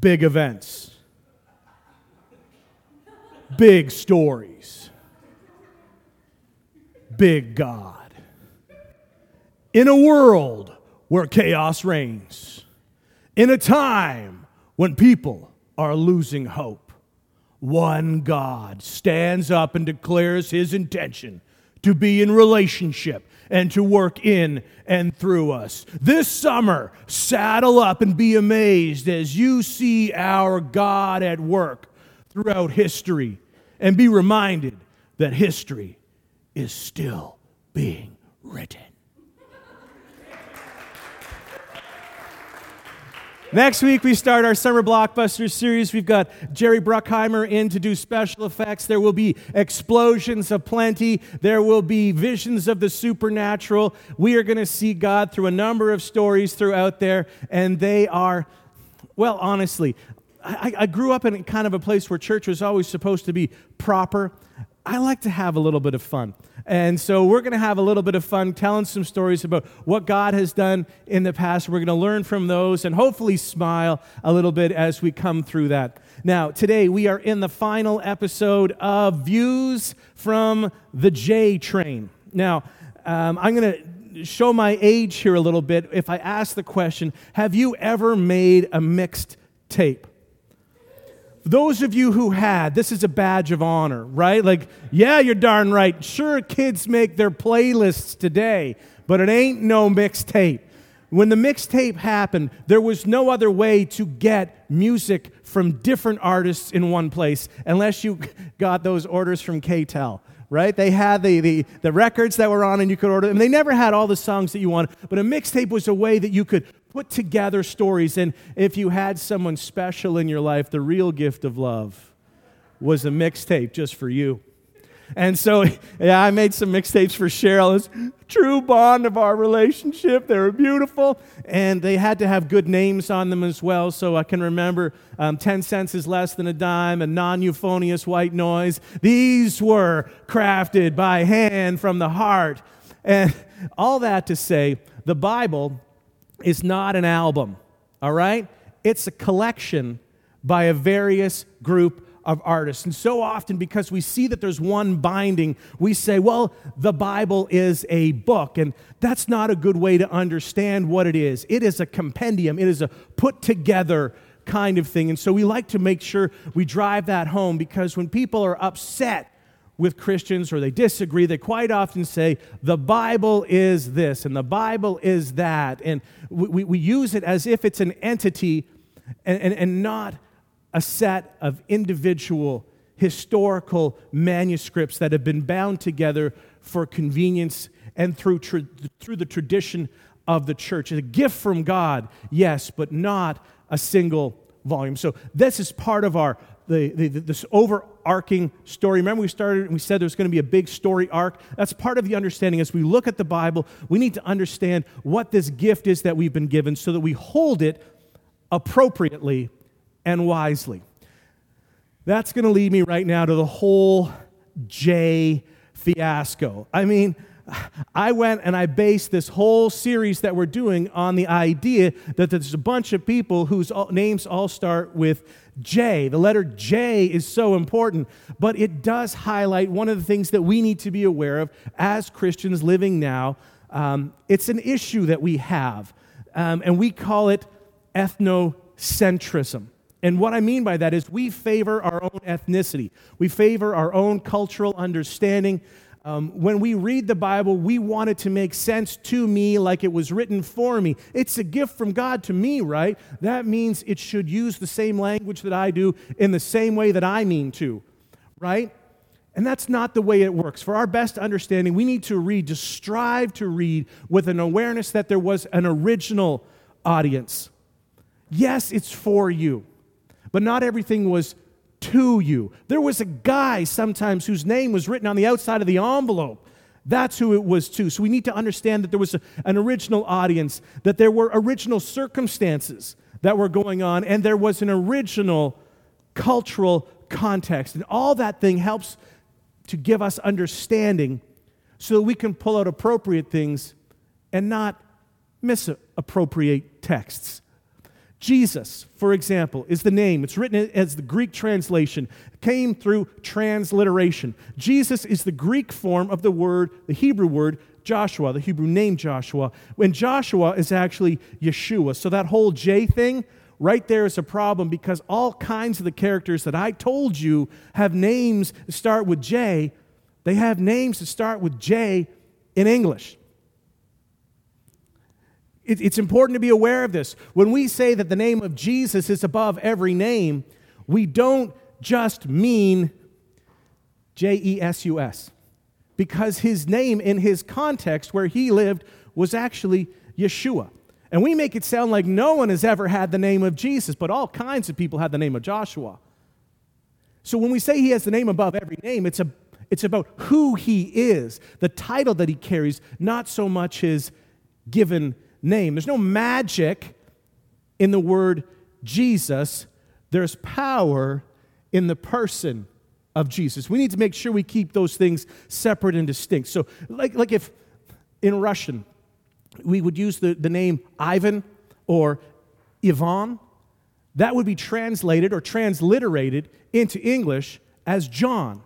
big events, big stories, big God. In a world where chaos reigns, in a time when people are losing hope, one God stands up and declares his intention to be in relationship and to work in and through us. This summer, saddle up and be amazed as you see our God at work throughout history and be reminded that history is still being written. Next week, we start our summer blockbuster series. We've got Jerry Bruckheimer in to do special effects. There will be explosions of plenty. There will be visions of the supernatural. We are going to see God through a number of stories throughout there, and they are, well, honestly, I, I grew up in kind of a place where church was always supposed to be proper. I like to have a little bit of fun. And so we're going to have a little bit of fun telling some stories about what God has done in the past. We're going to learn from those and hopefully smile a little bit as we come through that. Now, today we are in the final episode of Views from the J Train. Now, um, I'm going to show my age here a little bit if I ask the question Have you ever made a mixed tape? Those of you who had, this is a badge of honor, right? Like, yeah, you're darn right. Sure, kids make their playlists today, but it ain't no mixtape. When the mixtape happened, there was no other way to get music from different artists in one place unless you got those orders from K-tel right? They had the, the, the records that were on and you could order them. They never had all the songs that you wanted, but a mixtape was a way that you could put together stories. And if you had someone special in your life, the real gift of love was a mixtape just for you. And so, yeah, I made some mixtapes for Cheryl. It's true bond of our relationship. They were beautiful, and they had to have good names on them as well. So I can remember um, 10 cents is less than a dime, and non euphonious white noise. These were crafted by hand from the heart. And all that to say, the Bible is not an album, all right? It's a collection by a various group of artists. And so often, because we see that there's one binding, we say, well, the Bible is a book. And that's not a good way to understand what it is. It is a compendium, it is a put together kind of thing. And so we like to make sure we drive that home because when people are upset, with Christians or they disagree, they quite often say, the Bible is this and the Bible is that. And we, we use it as if it's an entity and, and, and not a set of individual historical manuscripts that have been bound together for convenience and through, through the tradition of the church. It's a gift from God, yes, but not a single volume. So this is part of our the, the, this overarching story. Remember, we started and we said there's going to be a big story arc. That's part of the understanding. As we look at the Bible, we need to understand what this gift is that we've been given so that we hold it appropriately and wisely. That's going to lead me right now to the whole J fiasco. I mean, I went and I based this whole series that we're doing on the idea that there's a bunch of people whose names all start with J. The letter J is so important, but it does highlight one of the things that we need to be aware of as Christians living now. Um, it's an issue that we have, um, and we call it ethnocentrism. And what I mean by that is we favor our own ethnicity, we favor our own cultural understanding. Um, when we read the Bible, we want it to make sense to me like it was written for me. It's a gift from God to me, right? That means it should use the same language that I do in the same way that I mean to, right? And that's not the way it works. For our best understanding, we need to read, to strive to read with an awareness that there was an original audience. Yes, it's for you, but not everything was to you. There was a guy sometimes whose name was written on the outside of the envelope. That's who it was to. So we need to understand that there was a, an original audience, that there were original circumstances that were going on, and there was an original cultural context. And all that thing helps to give us understanding so that we can pull out appropriate things and not misappropriate texts. Jesus, for example, is the name. It's written as the Greek translation, came through transliteration. Jesus is the Greek form of the word, the Hebrew word, Joshua, the Hebrew name Joshua, when Joshua is actually Yeshua. So that whole J thing, right there is a problem because all kinds of the characters that I told you have names that start with J, they have names that start with J in English. It, it's important to be aware of this. When we say that the name of Jesus is above every name, we don't just mean J E S U S, because his name in his context where he lived was actually Yeshua. And we make it sound like no one has ever had the name of Jesus, but all kinds of people had the name of Joshua. So when we say he has the name above every name, it's, a, it's about who he is, the title that he carries, not so much his given name. There's no magic in the word Jesus, there's power in the person of Jesus. We need to make sure we keep those things separate and distinct. So, like, like if in Russian we would use the, the name Ivan or Ivan, that would be translated or transliterated into English as John.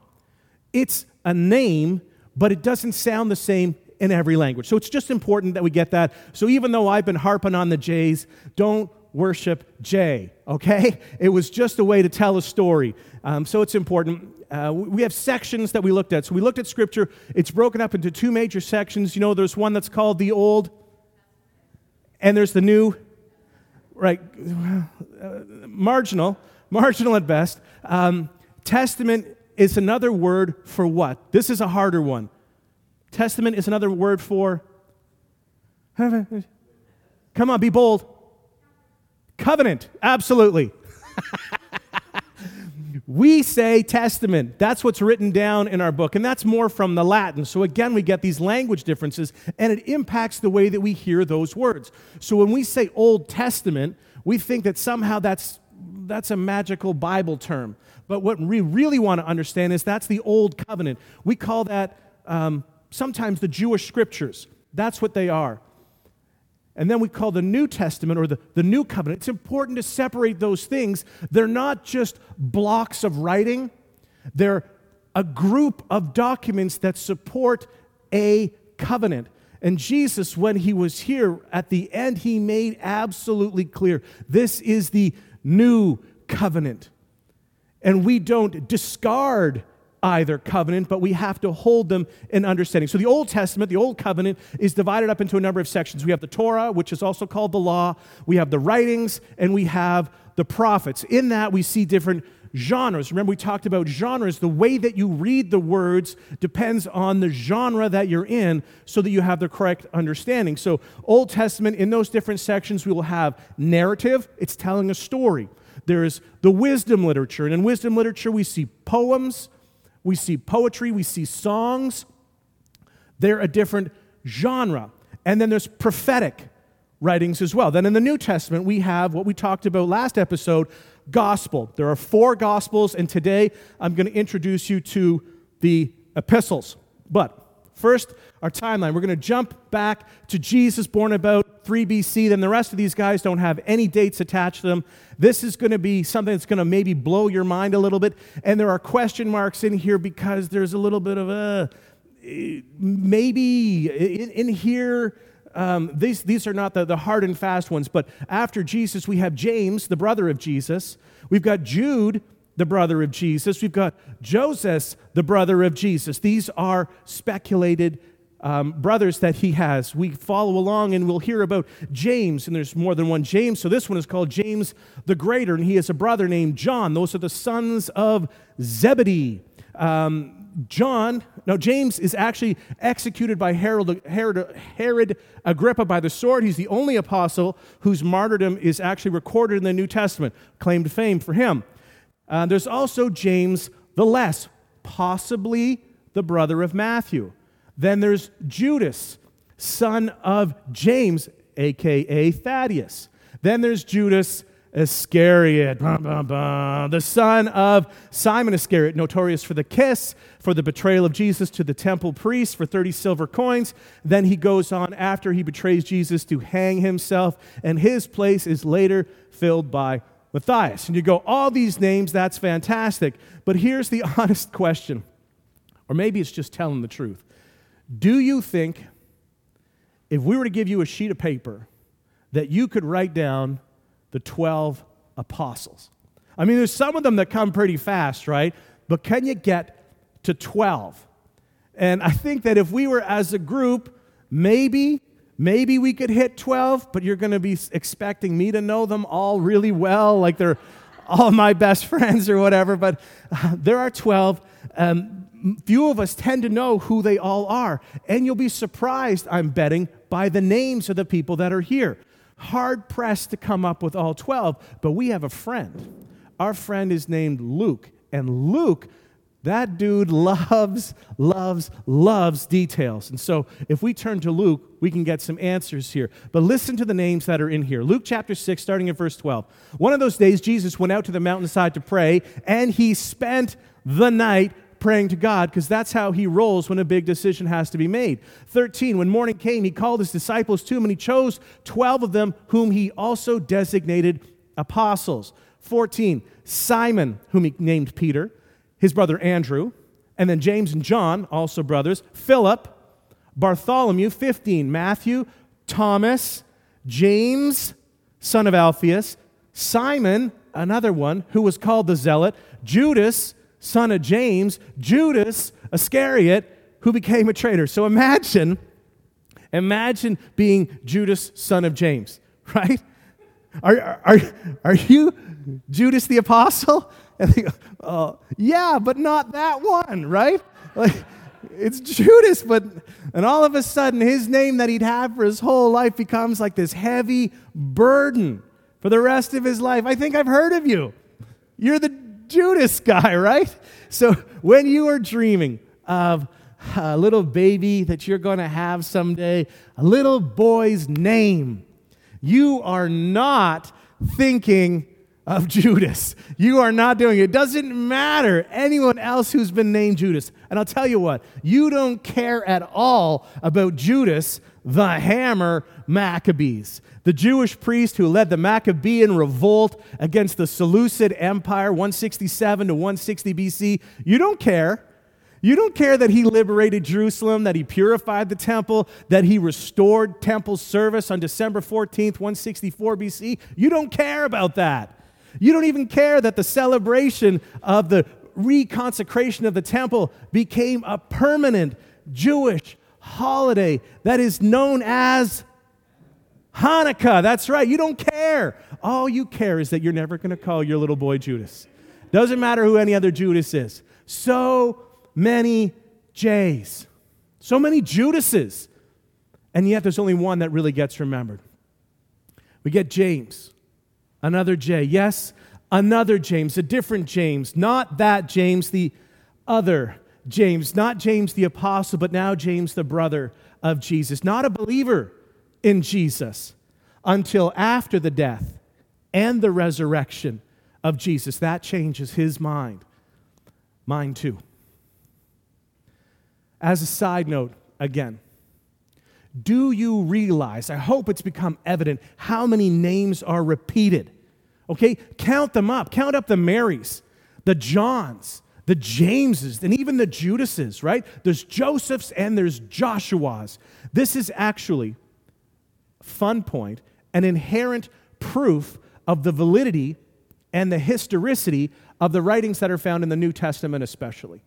It's a name, but it doesn't sound the same in every language. So it's just important that we get that. So even though I've been harping on the J's, don't worship J, okay? It was just a way to tell a story. Um, so it's important. Uh, we have sections that we looked at. So we looked at Scripture. It's broken up into two major sections. You know, there's one that's called the Old, and there's the New, right? Uh, marginal, marginal at best. Um, testament is another word for what? This is a harder one. Testament is another word for. Come on, be bold. Covenant, absolutely. we say testament. That's what's written down in our book, and that's more from the Latin. So again, we get these language differences, and it impacts the way that we hear those words. So when we say Old Testament, we think that somehow that's that's a magical Bible term. But what we really want to understand is that's the Old Covenant. We call that um, sometimes the Jewish scriptures. That's what they are. And then we call the New Testament or the, the New Covenant. It's important to separate those things. They're not just blocks of writing, they're a group of documents that support a covenant. And Jesus, when he was here at the end, he made absolutely clear this is the new covenant. And we don't discard either covenant, but we have to hold them in understanding. So the Old Testament, the Old Covenant, is divided up into a number of sections. We have the Torah, which is also called the law, we have the writings, and we have the prophets. In that, we see different genres. Remember, we talked about genres. The way that you read the words depends on the genre that you're in so that you have the correct understanding. So, Old Testament, in those different sections, we will have narrative, it's telling a story. There's the wisdom literature, and in wisdom literature, we see poems, we see poetry, we see songs. They're a different genre. And then there's prophetic writings as well. Then in the New Testament, we have what we talked about last episode gospel. There are four gospels, and today I'm going to introduce you to the epistles. But first, our timeline. We're going to jump back to Jesus, born about 3 BC. Then the rest of these guys don't have any dates attached to them. This is going to be something that's going to maybe blow your mind a little bit. And there are question marks in here because there's a little bit of a maybe in, in here. Um, these, these are not the, the hard and fast ones, but after Jesus, we have James, the brother of Jesus. We've got Jude, the brother of Jesus. We've got Joseph, the brother of Jesus. These are speculated um, brothers that he has. We follow along and we'll hear about James, and there's more than one James. So this one is called James the Greater, and he has a brother named John. Those are the sons of Zebedee. Um, John, no, James is actually executed by Herod, Herod, Herod Agrippa by the sword. He's the only apostle whose martyrdom is actually recorded in the New Testament, claimed fame for him. Uh, there's also James the Less, possibly the brother of Matthew. Then there's Judas, son of James, aka Thaddeus. Then there's Judas Iscariot, bum, bum, bum, the son of Simon Iscariot, notorious for the kiss, for the betrayal of Jesus to the temple priest for 30 silver coins. Then he goes on after he betrays Jesus to hang himself, and his place is later filled by Matthias. And you go, all these names, that's fantastic. But here's the honest question, or maybe it's just telling the truth. Do you think if we were to give you a sheet of paper that you could write down the 12 apostles. I mean, there's some of them that come pretty fast, right? But can you get to 12? And I think that if we were as a group, maybe, maybe we could hit 12, but you're going to be expecting me to know them all really well, like they're all my best friends or whatever. But uh, there are 12. Um, few of us tend to know who they all are. And you'll be surprised, I'm betting, by the names of the people that are here hard pressed to come up with all 12, but we have a friend. Our friend is named Luke. And Luke, that dude loves, loves, loves details. And so if we turn to Luke, we can get some answers here. But listen to the names that are in here. Luke chapter 6, starting at verse 12. One of those days, Jesus went out to the mountainside to pray, and he spent the night praying to God because that's how he rolls when a big decision has to be made. 13, when morning came, he called his disciples to him and he chose 12 of them, whom he also designated apostles. 14, Simon, whom he named Peter, his brother Andrew, and then James and John, also brothers, Philip, Bartholomew, 15, Matthew, Thomas, James, son of Alphaeus, Simon, another one, who was called the Zealot, Judas, son of James, Judas Iscariot, who became a traitor. So imagine, imagine being Judas, son of James, right? Are, are, are you Judas the apostle? And they go, oh, yeah, but not that one, right? Like, it's Judas, but, and all of a sudden, his name that he'd had for his whole life becomes like this heavy burden for the rest of his life. I think I've heard of you. You're the Judas guy, right? So when you are dreaming of a little baby that you're going to have someday, a little boy's name, you are not thinking of Judas. You are not doing it. It doesn't matter anyone else who's been named Judas. And I'll tell you what, you don't care at all about Judas the hammer Maccabeus, the Jewish priest who led the Maccabean revolt against the Seleucid Empire 167 to 160 BC. You don't care. You don't care that he liberated Jerusalem, that he purified the temple, that he restored temple service on December 14th, 164 BC. You don't care about that. You don't even care that the celebration of the reconsecration of the temple became a permanent Jewish holiday that is known as Hanukkah. That's right. You don't care. All you care is that you're never going to call your little boy Judas. Doesn't matter who any other Judas is. So many J's, so many Judases. And yet there's only one that really gets remembered. We get James, another J. Yes, another James, a different James, not that James, the other James, not James the apostle, but now James the brother of Jesus, not a believer in Jesus until after the death and the resurrection of Jesus. That changes his mind. Mine too. As a side note, again, do you realize, I hope it's become evident, how many names are repeated? Okay, count them up. Count up the Marys, the Johns, the Jameses, and even the Judases, right? There's Josephs and there's Joshuas. This is actually, fun point, an inherent proof of the validity and the historicity of the writings that are found in the New Testament, especially.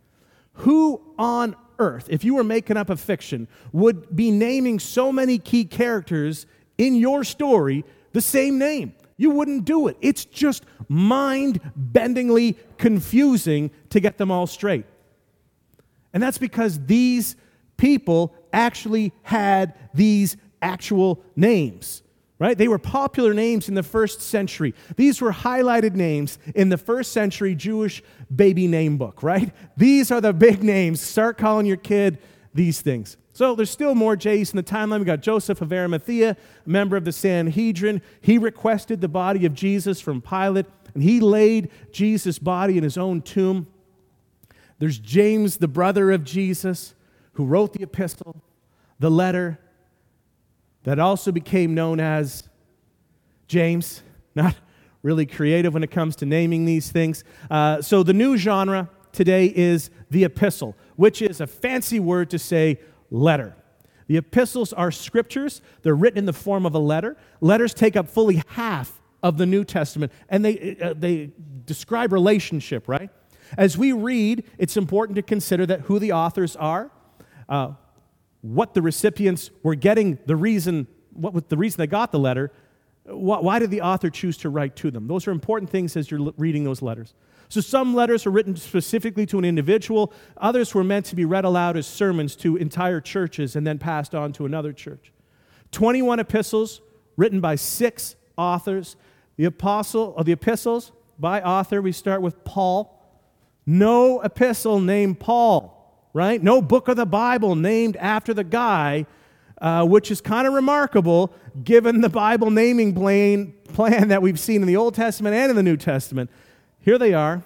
Who on earth, if you were making up a fiction, would be naming so many key characters in your story the same name? You wouldn't do it. It's just mind bendingly confusing to get them all straight. And that's because these people actually had these actual names, right? They were popular names in the first century. These were highlighted names in the first century Jewish baby name book, right? These are the big names. Start calling your kid these things. So there's still more J's in the timeline. We got Joseph of Arimathea, a member of the Sanhedrin. He requested the body of Jesus from Pilate, and he laid Jesus' body in his own tomb. There's James, the brother of Jesus, who wrote the epistle, the letter that also became known as James. Not really creative when it comes to naming these things. Uh, so the new genre today is the epistle, which is a fancy word to say letter. The epistles are scriptures, they're written in the form of a letter. Letters take up fully half of the New Testament, and they, uh, they describe relationship, right? As we read, it's important to consider that who the authors are, uh, what the recipients were getting, the reason, what the reason they got the letter, why, did the author choose to write to them? Those are important things as you're reading those letters. So some letters are written specifically to an individual, others were meant to be read aloud as sermons to entire churches and then passed on to another church. 21 epistles written by six authors. The apostle of the epistles by author, we start with Paul. No epistle named Paul, right? No book of the Bible named after the guy, uh, which is kind of remarkable given the Bible naming plan, plan that we've seen in the Old Testament and in the New Testament. Here they are,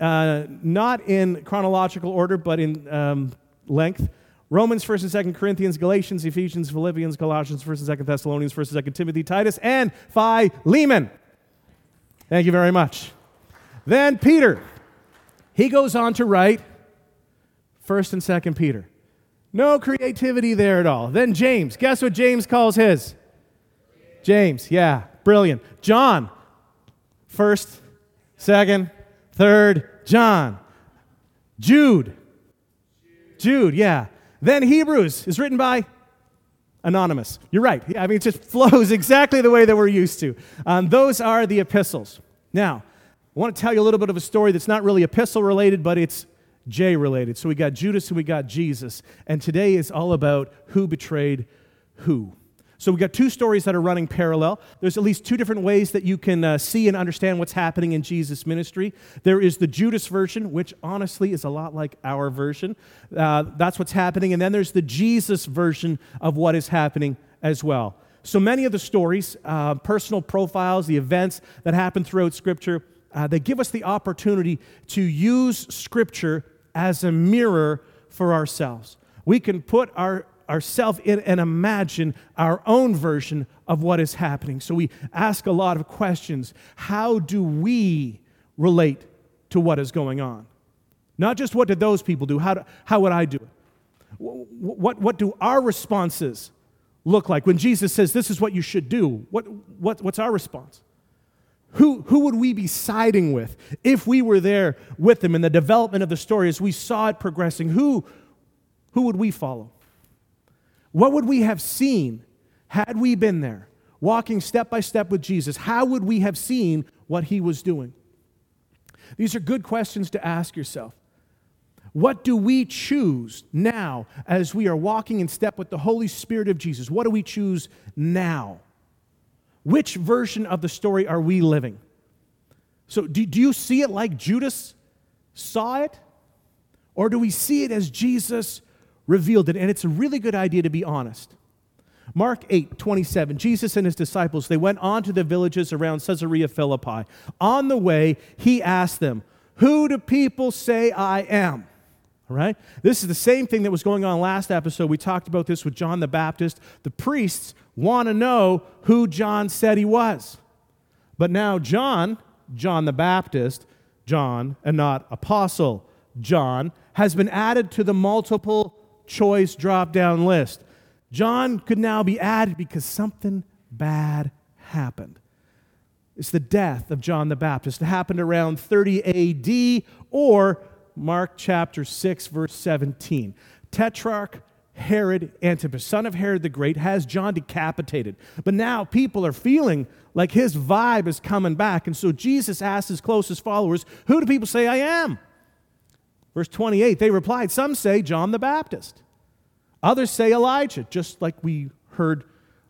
uh, not in chronological order, but in um, length. Romans, 1st and 2nd Corinthians, Galatians, Ephesians, Philippians, Colossians, 1st and 2nd Thessalonians, 1st and 2nd Timothy, Titus, and Philemon. Thank you very much. Then Peter. He goes on to write 1st and 2nd Peter. No creativity there at all. Then James. Guess what James calls his? James. Yeah, brilliant. John. First, second, third, John. Jude. Jude, yeah. Then Hebrews is written by anonymous. You're right. I mean, it just flows exactly the way that we're used to. Um, those are the epistles. Now, I want to tell you a little bit of a story that's not really epistle related, but it's J related. So we got Judas and we got Jesus. And today is all about who betrayed who. So we've got two stories that are running parallel. There's at least two different ways that you can uh, see and understand what's happening in Jesus' ministry. There is the Judas version, which honestly is a lot like our version. Uh, that's what's happening. And then there's the Jesus version of what is happening as well. So many of the stories, uh, personal profiles, the events that happen throughout Scripture, uh, they give us the opportunity to use Scripture as a mirror for ourselves. We can put our ourselves in and imagine our own version of what is happening. So we ask a lot of questions. How do we relate to what is going on? Not just what did those people do, how, do, how would I do it? What, what do our responses look like? When Jesus says, This is what you should do, what, what, what's our response? Who, who would we be siding with if we were there with them in the development of the story as we saw it progressing? Who, who would we follow? What would we have seen had we been there, walking step by step with Jesus? How would we have seen what he was doing? These are good questions to ask yourself. What do we choose now as we are walking in step with the Holy Spirit of Jesus? What do we choose now? Which version of the story are we living? So, do, do you see it like Judas saw it? Or do we see it as Jesus revealed it. And it's a really good idea to be honest. Mark 8, 27, Jesus and his disciples, they went on to the villages around Caesarea Philippi. On the way, he asked them, Who do people say I am? Right? This is the same thing that was going on last episode. We talked about this with John the Baptist. The priests want to know who John said he was. But now, John, John the Baptist, John, and not Apostle John, has been added to the multiple choice drop down list. John could now be added because something bad happened. It's the death of John the Baptist. It happened around 30 AD or Mark chapter 6, verse 17. Tetrarch Herod Antipas, son of Herod the Great, has John decapitated. But now people are feeling like his vibe is coming back. And so Jesus asks his closest followers, Who do people say I am? Verse 28, they replied, Some say John the Baptist. Others say Elijah, just like we heard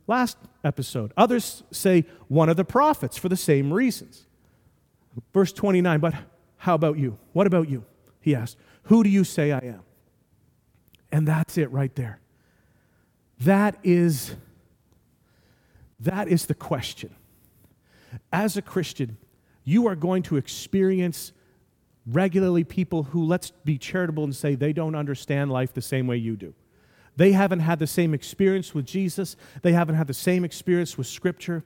last episode. Others say one of the prophets for the same reasons. Verse 29, but how about you? What about you? He asked, Who do you say I am? And that's it right there. That is that is the question. As a Christian, you are going to experience regularly people who, let's be charitable and say, they don't understand life the same way you do. They haven't had the same experience with Jesus, they haven't had the same experience with Scripture.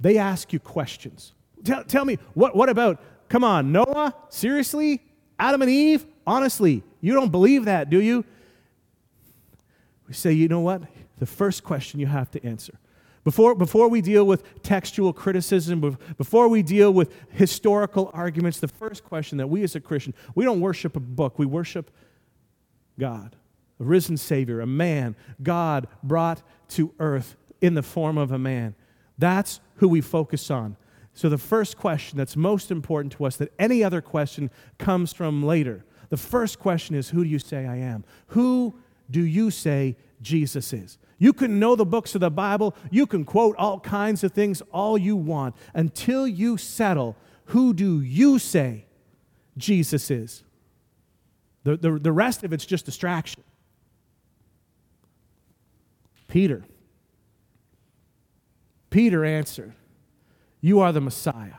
They ask you questions. Tell, tell me, what, what about, come on, Noah? Seriously? Adam and Eve? Honestly, you don't believe that, do you? We say, you know what? The first question you have to answer before, before we deal with textual criticism, before we deal with historical arguments, the first question that we as a Christian, we don't worship a book, we worship God, a risen Savior, a man God brought to earth in the form of a man. That's who we focus on. So, the first question that's most important to us, that any other question comes from later, the first question is Who do you say I am? Who do you say Jesus is? You can know the books of the Bible, you can quote all kinds of things all you want until you settle who do you say Jesus is? The, the, the rest of it's just distraction. Peter. Peter answered, You are the Messiah.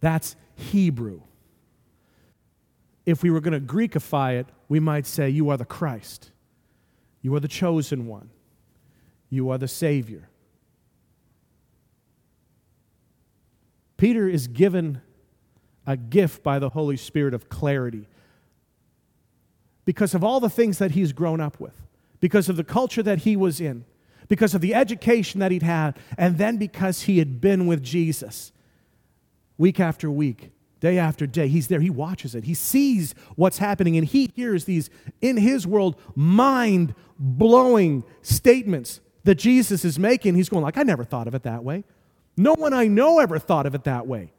That's Hebrew. If we were going to Greekify it, we might say, You are the Christ. You are the chosen one. You are the Savior. Peter is given a gift by the Holy Spirit of clarity because of all the things that he's grown up with, because of the culture that he was in, because of the education that he'd had, and then because he had been with Jesus week after week day after day. He's there, he watches it, he sees what's happening, and he hears these, in his world, mind blowing statements that Jesus is making. He's going, like, I never thought of it that way. No one I know ever thought of it that way.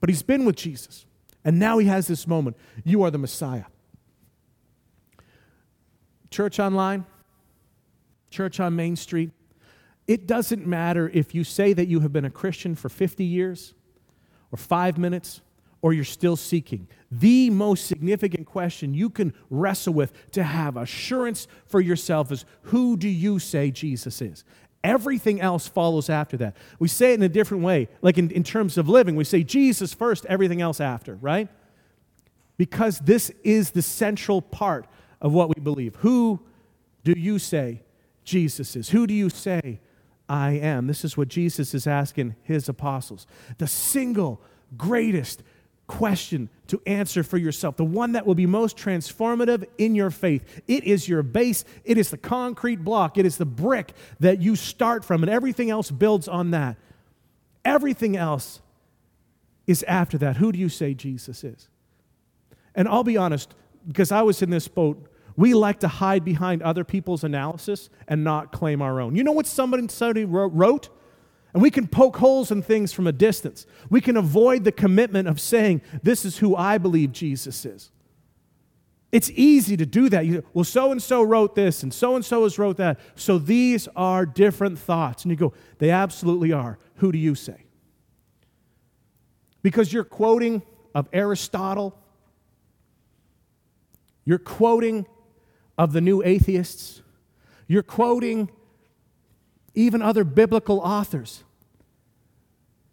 But he's been with Jesus. And now he has this moment. You are the Messiah. Church online, church on Main Street, it doesn't matter if you say that you have been a Christian for 50 years or five minutes, or you're still seeking. The most significant question you can wrestle with to have assurance for yourself is who do you say Jesus is? Everything else follows after that. We say it in a different way. Like in, in terms of living, we say Jesus first, everything else after, right? Because this is the central part of what we believe. Who do you say Jesus is? Who do you say I am. This is what Jesus is asking his apostles. The single greatest question to answer for yourself, the one that will be most transformative in your faith. It is your base, it is the concrete block, it is the brick that you start from, and everything else builds on that. Everything else is after that. Who do you say Jesus is? And I'll be honest, because I was in this boat we like to hide behind other people's analysis and not claim our own. You know what somebody, somebody wrote? And we can poke holes in things from a distance. We can avoid the commitment of saying, This is who I believe Jesus is. It's easy to do that. You, well, so and so wrote this, and so and so has wrote that. So these are different thoughts. And you go, They absolutely are. Who do you say? Because you're quoting of Aristotle, you're quoting of the new atheists. You're quoting even other biblical authors.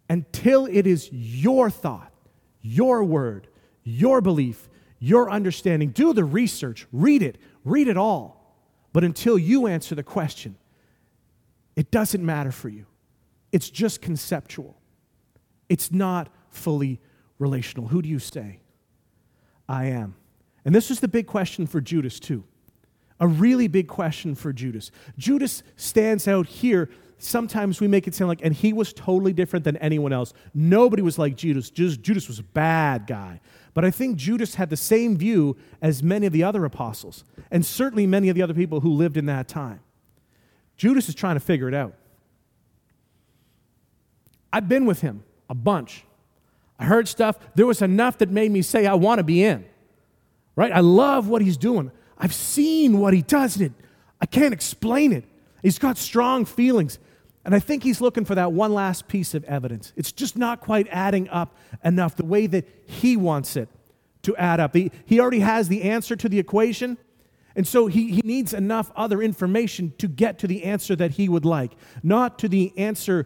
Until it is your thought, your word, your belief, your understanding, do the research, read it, read it all. But until you answer the question, it doesn't matter for you. It's just conceptual, it's not fully relational. Who do you say? I am. And this was the big question for Judas, too a really big question for Judas. Judas stands out here. Sometimes we make it sound like, and he was totally different than anyone else. Nobody was like Judas. Judas was a bad guy. But I think Judas had the same view as many of the other apostles, and certainly many of the other people who lived in that time. Judas is trying to figure it out. I've been with him a bunch. I heard stuff. There was enough that made me say, I want to be in. Right? I love what he's doing. I've seen what he does, and it, I can't explain it. He's got strong feelings. And I think he's looking for that one last piece of evidence. It's just not quite adding up enough the way that he wants it. to add up. He, he already has the answer to the equation. And so he, he needs enough other information to get to the answer that he would like, not to the answer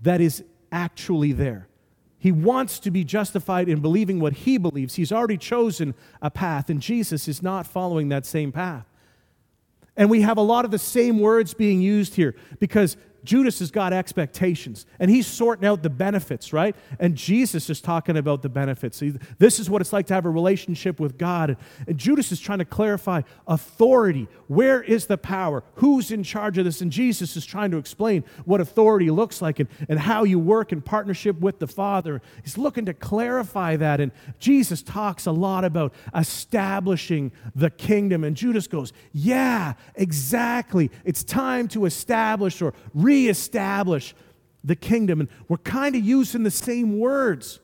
that is actually there. He wants to be justified in believing what he believes. He's already chosen a path, and Jesus is not following that same path. And we have a lot of the same words being used here because Judas has got expectations and he's sorting out the benefits, right? And Jesus is talking about the benefits. This is what it's like to have a relationship with God. And Judas is trying to clarify authority. Where is the power? Who's in charge of this? And Jesus is trying to explain what authority looks like and, and how you work in partnership with the Father. He's looking to clarify that. And Jesus talks a lot about establishing the kingdom. And Judas goes, Yeah, exactly. It's time to establish or reestablish the kingdom. And we're kind of using the same words.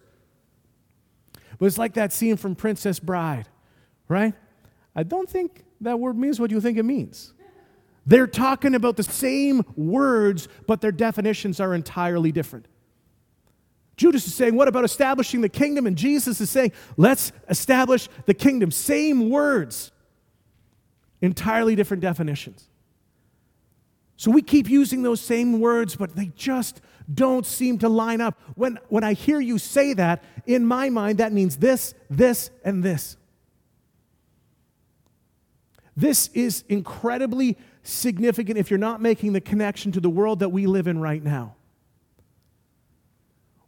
But it's like that scene from Princess Bride, right? I don't think that word means what you think it means. They're talking about the same words, but their definitions are entirely different. Judas is saying, What about establishing the kingdom? And Jesus is saying, Let's establish the kingdom. Same words, entirely different definitions. So we keep using those same words, but they just don't seem to line up. When, when I hear you say that, in my mind, that means this, this, and this. This is incredibly significant if you're not making the connection to the world that we live in right now.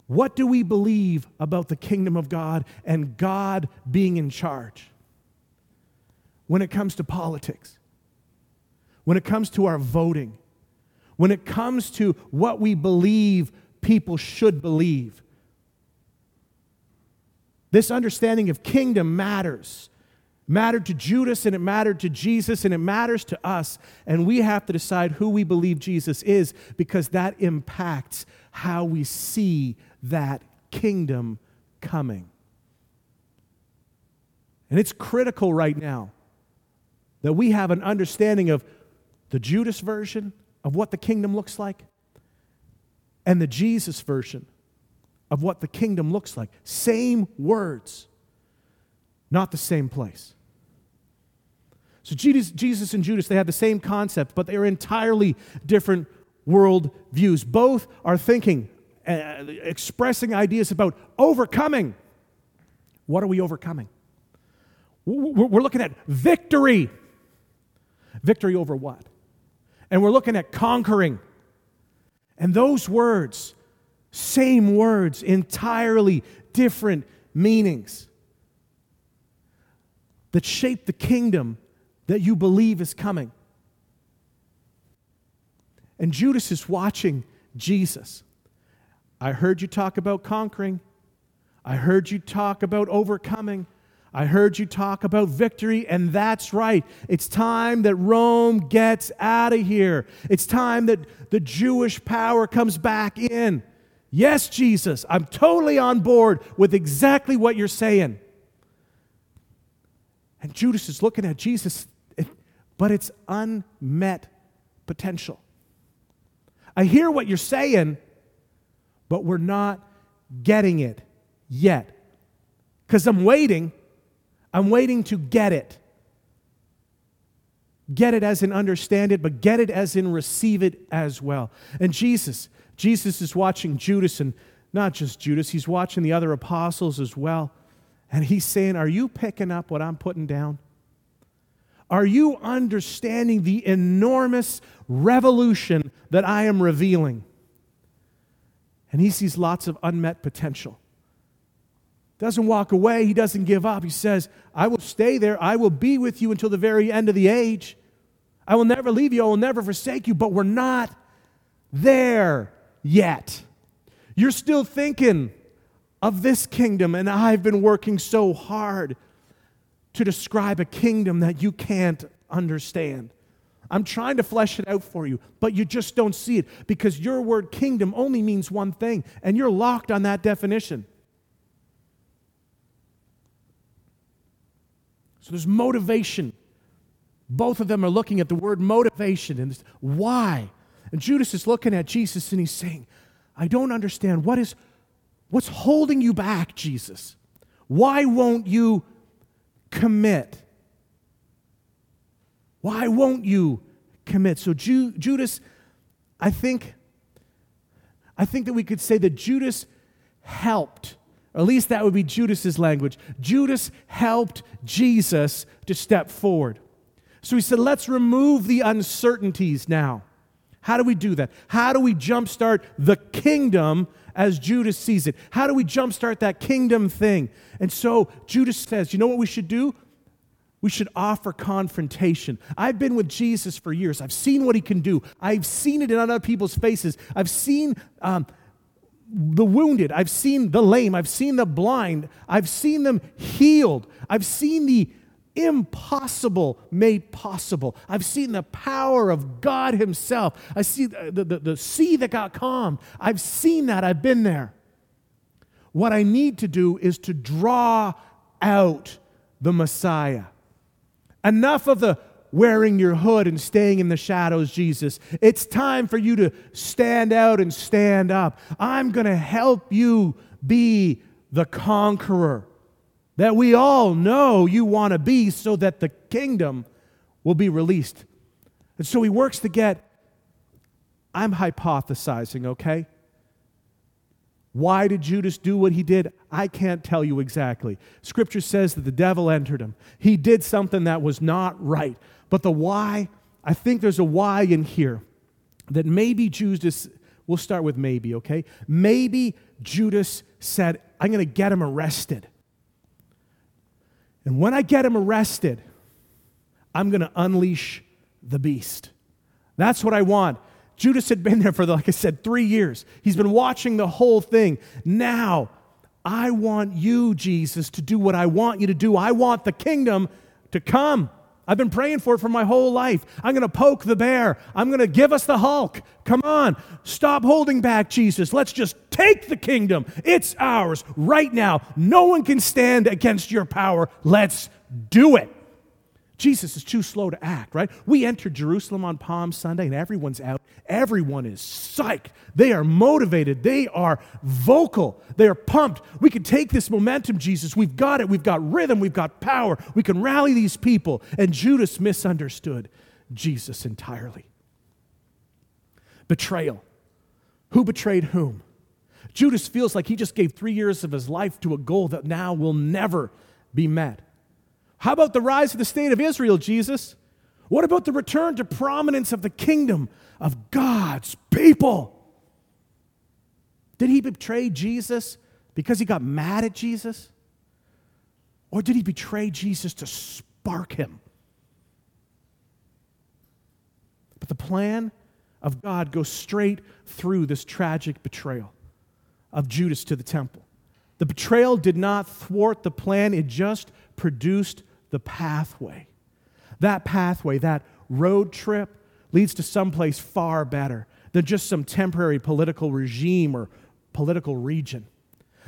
What do we believe about the kingdom of God and God being in charge when it comes to politics? When it comes to our voting, when it comes to what we believe people should believe. This understanding of kingdom matters. Mattered to Judas and it mattered to Jesus and it matters to us. And we have to decide who we believe Jesus is because that impacts how we see that kingdom coming. And it's critical right now that we have an understanding of the Judas version of what the kingdom looks like and the Jesus version of what the kingdom looks like. Same words, not the same place. So Jesus, and Judas, they have the same concept, but they are entirely different world views. Both are thinking, uh, expressing ideas about overcoming. What are we overcoming? We're looking at victory. Victory over what? And we're looking at conquering. And those words, same words, entirely different meanings that shape the kingdom that you believe is coming. And Judas is watching Jesus. I heard you talk about conquering. I heard you talk about overcoming. I heard you talk about victory, and that's right. It's time that Rome gets out of here. It's time that the Jewish power comes back in. Yes, Jesus, I'm totally on board with exactly what you're saying. And Judas is looking at Jesus, but it's unmet potential. I hear what you're saying, but we're not getting it yet. Because I'm waiting I'm waiting to get it. Get it as in understand it, but get it as in receive it as well. And Jesus, Jesus is watching Judas, and not just Judas, he's watching the other apostles as well. And he's saying, Are you picking up what I'm putting down? Are you understanding the enormous revolution that I am revealing? And he sees lots of unmet potential doesn't walk away. He doesn't give up. He says, I will stay there. I will be with you until the very end of the age. I will never leave you. I will never forsake you. But we're not there yet. You're still thinking of this kingdom, and I've been working so hard to describe a kingdom that you can't understand. I'm trying to flesh it out for you, but you just don't see it because your word kingdom only means one thing, and you're locked on that definition. So there's motivation. Both of them are looking at the word motivation and why. And Judas is looking at Jesus and he's saying, I don't understand. What is what's holding you back, Jesus? Why won't you commit? Why won't you commit? So Ju- Judas, I think, I think that we could say that Judas helped, at least that would be Judas's language. Judas helped Jesus to step forward. So he said, let's remove the uncertainties now. How do we do that? How do we jumpstart the kingdom as Judas sees it? How do we jumpstart that kingdom thing? And so Judas says, you know what we should do? We should offer confrontation. I've been with Jesus for years. I've seen what he can do. I've seen it in other people's faces. I've seen um, the wounded. I've seen the lame. I've seen the blind. I've seen them healed. I've seen the impossible made possible. I've seen the power of God Himself. I see the, the, the sea that got calm. I've seen that. I've been there. What I need to do is to draw out the Messiah. Enough of the wearing your hood and staying in the shadows, Jesus. It's time for you to stand out and stand up. I'm going to help you be the conqueror that we all know you want to be so that the kingdom will be released. And so he works to get, I'm hypothesizing, okay? Why did Judas do what he did? I can't tell you exactly. Scripture says that the devil entered him. He did something that was not right. But the why, I think there's a why in here that maybe Judas, we'll start with maybe, okay? Maybe Judas said, I'm going to get him arrested. And when I get him arrested, I'm going to unleash the beast. That's what I want. Judas had been there for, like I said, three years. He's been watching the whole thing. Now, I want you, Jesus, to do what I want you to do. I want the kingdom to come. I've been praying for it for my whole life. I'm going to poke the bear. I'm going to give us the Hulk. Come on. Stop holding back, Jesus. Let's just take the kingdom. It's ours right now. No one can stand against your power. Let's do it. Jesus is too slow to act, right? We enter Jerusalem on Palm Sunday and everyone's out. Everyone is psyched. They are motivated. They are vocal. They are pumped. We can take this momentum, Jesus. We've got it. We've got rhythm. We've got power. We can rally these people. And Judas misunderstood Jesus entirely. Betrayal. Who betrayed whom? Judas feels like he just gave three years of his life to a goal that now will never be met. How about the rise of the state of Israel, Jesus? What about the return to prominence of the kingdom of God's people? Did he betray Jesus because he got mad at Jesus? Or did he betray Jesus to spark him? But the plan of God goes straight through this tragic betrayal of Judas to the temple. The betrayal did not thwart the plan, it just produced the pathway. That pathway, that road trip, leads to someplace far better than just some temporary political regime or political region.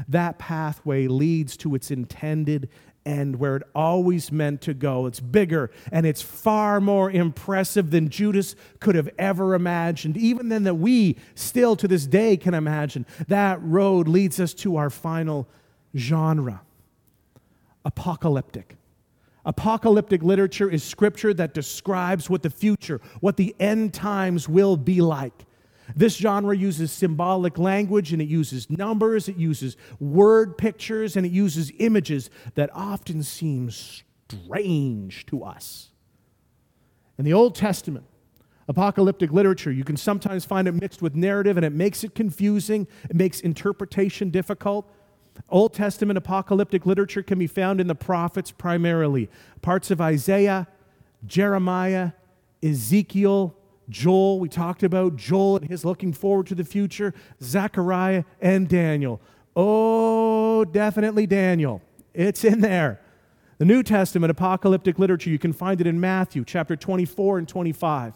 That pathway leads to its intended end where it always meant to go. It's bigger and it's far more impressive than Judas could have ever imagined, even than that we still to this day can imagine. That road leads us to our final genre apocalyptic. Apocalyptic literature is scripture that describes what the future, what the end times will be like. This genre uses symbolic language and it uses numbers, it uses word pictures, and it uses images that often seem strange to us. In the Old Testament, apocalyptic literature, you can sometimes find it mixed with narrative and it makes it confusing, it makes interpretation difficult. Old Testament apocalyptic literature can be found in the prophets primarily. Parts of Isaiah, Jeremiah, Ezekiel, Joel, we talked about Joel and his looking forward to the future, Zechariah and Daniel. Oh, definitely Daniel. It's in there. The New Testament apocalyptic literature, you can find it in Matthew chapter 24 and 25,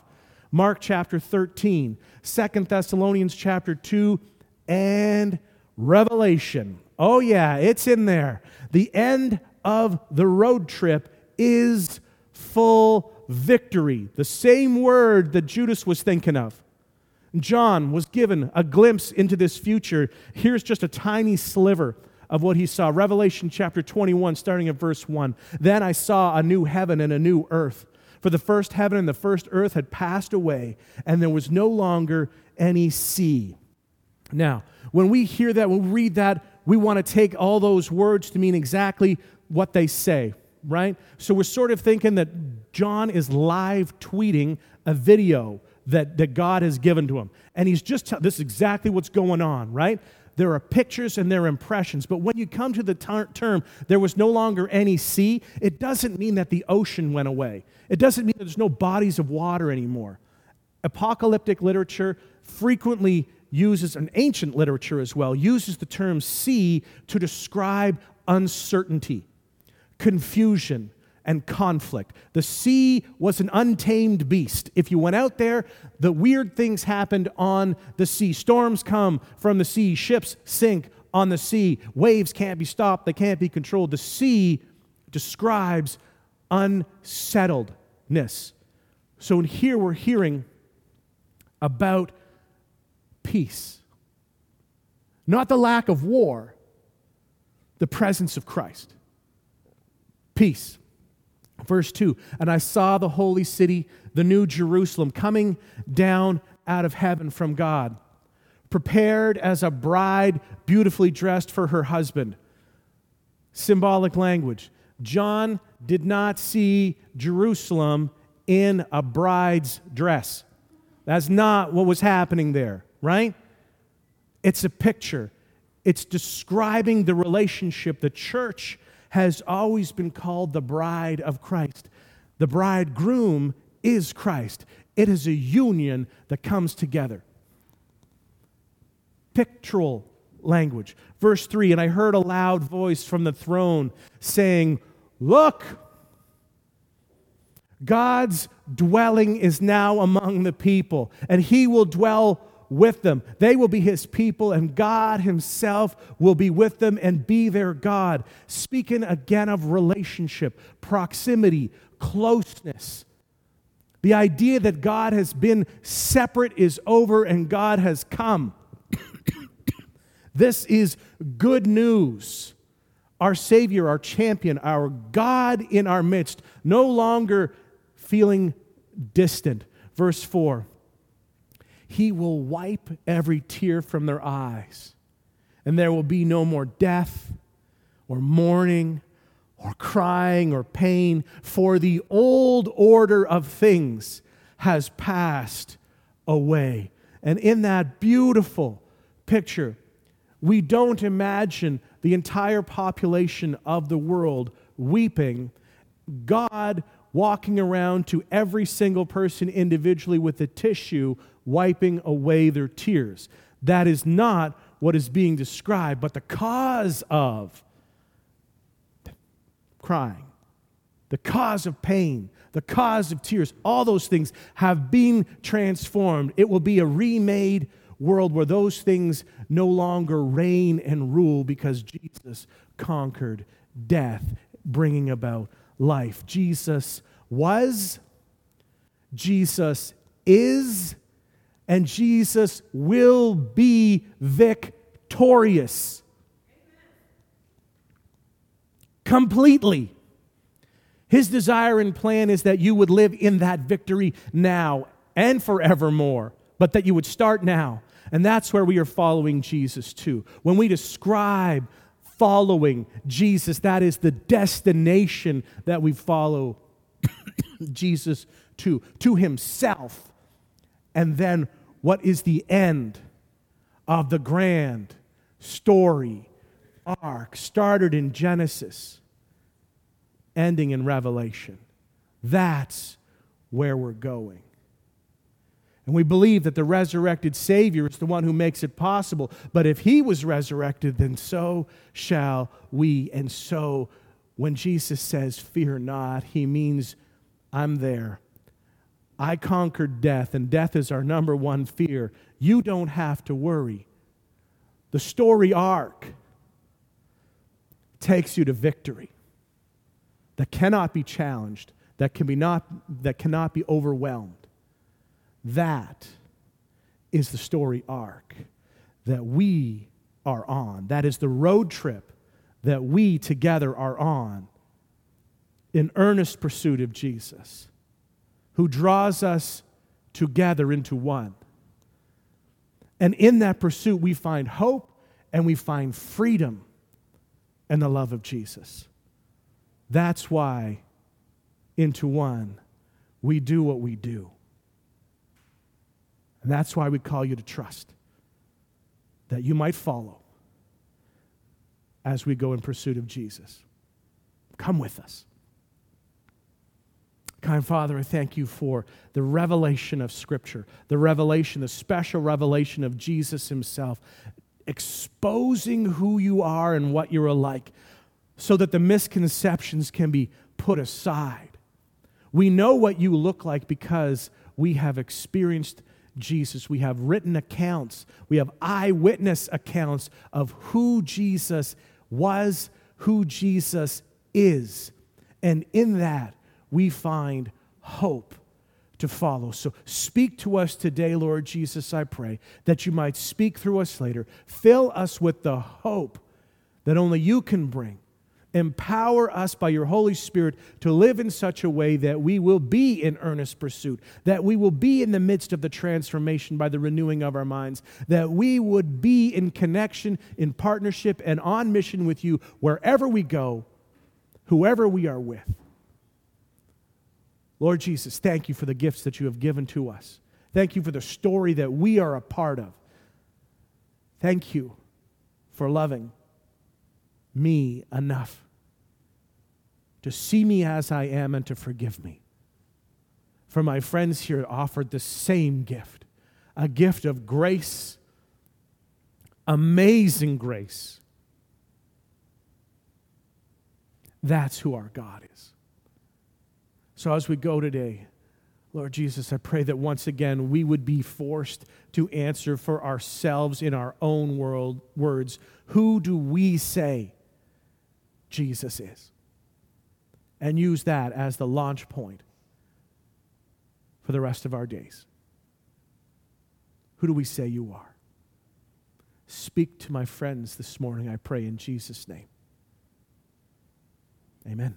Mark chapter 13, 2 Thessalonians chapter 2, and Revelation. Oh, yeah, it's in there. The end of the road trip is full victory. The same word that Judas was thinking of. John was given a glimpse into this future. Here's just a tiny sliver of what he saw. Revelation chapter 21, starting at verse 1. Then I saw a new heaven and a new earth. For the first heaven and the first earth had passed away, and there was no longer any sea. Now, when we hear that, when we read that, we want to take all those words to mean exactly what they say, right? So we're sort of thinking that John is live tweeting a video that, that God has given to him. And he's just, this is exactly what's going on, right? There are pictures and there are impressions. But when you come to the ter- term, there was no longer any sea, it doesn't mean that the ocean went away. It doesn't mean there's no bodies of water anymore. Apocalyptic literature frequently uses, an ancient literature as well, uses the term sea to describe uncertainty, confusion, and conflict. The sea was an untamed beast. If you went out there, the weird things happened on the sea. Storms come from the sea, ships sink on the sea, waves can't be stopped, they can't be controlled. The sea describes unsettledness. So in here we're hearing about peace. Not the lack of war, the presence of Christ. Peace. Verse 2 And I saw the holy city, the new Jerusalem, coming down out of heaven from God, prepared as a bride beautifully dressed for her husband. Symbolic language. John did not see Jerusalem in a bride's dress. That's not what was happening there, right? It's a picture. It's describing the relationship the church has always been called the bride of Christ. The bridegroom is Christ. It is a union that comes together. Pictorial language. Verse 3 And I heard a loud voice from the throne saying, Look, God's dwelling is now among the people, and he will dwell with them. They will be his people, and God himself will be with them and be their God. Speaking again of relationship, proximity, closeness. The idea that God has been separate is over and God has come. this is good news. Our Savior, our champion, our God in our midst, no longer feeling distant. Verse 4 he will wipe every tear from their eyes. And there will be no more death or mourning or crying or pain, for the old order of things has passed away. And in that beautiful picture, we don't imagine the entire population of the world weeping. God walking around to every single person individually with a tissue wiping away their tears. That is not what is being described, but the cause of crying, the cause of pain, the cause of tears, all those things have been transformed. It will be a remade world where those things no longer reign and rule because Jesus conquered death, bringing about life. Jesus was, Jesus is, and Jesus will be victorious. Completely. His desire and plan is that you would live in that victory now and forevermore, but that you would start now. And that's where we are following Jesus too. When we describe following Jesus, that is the destination that we follow Jesus to, to himself and then what is the end of the grand story arc started in Genesis, ending in Revelation. That's where we're going. And we believe that the resurrected Savior is the one who makes it possible. But if he was resurrected, then so shall we. And so when Jesus says, Fear not, he means, I'm there. I conquered death, and death is our number one fear. You don't have to worry. The story arc takes you to victory that cannot be challenged, that, can be not, that cannot be overwhelmed. That is the story arc that we are on. That is the road trip that we together are on in earnest pursuit of Jesus, who draws us together into one. And in that pursuit, we find hope and we find freedom and the love of Jesus. That's why, into one, we do what we do. And that's why we call you to trust, that you might follow as we go in pursuit of Jesus. Come with us. Kind Father, I thank you for the revelation of Scripture, the revelation, the special revelation of Jesus Himself, exposing who you are and what you're like, so that the misconceptions can be put aside. We know what you look like because we have experienced Jesus. We have written accounts, we have eyewitness accounts of who Jesus was, who Jesus is. And in that, we find hope to follow. So speak to us today, Lord Jesus, I pray, that you might speak through us later. Fill us with the hope that only you can bring. Empower us by your Holy Spirit to live in such a way that we will be in earnest pursuit, that we will be in the midst of the transformation by the renewing of our minds, that we would be in connection, in partnership, and on mission with you wherever we go, whoever we are with. Lord Jesus, thank you for the gifts that you have given to us. Thank you for the story that we are a part of. Thank you for loving me enough to see me as I am and to forgive me. For my friends here offered the same gift a gift of grace, amazing grace. That's who our God is. So as we go today, Lord Jesus, I pray that once again we would be forced to answer for ourselves in our own world words. Who do we say Jesus is? And use that as the launch point for the rest of our days. Who do we say you are? Speak to my friends this morning, I pray, in Jesus' name. Amen.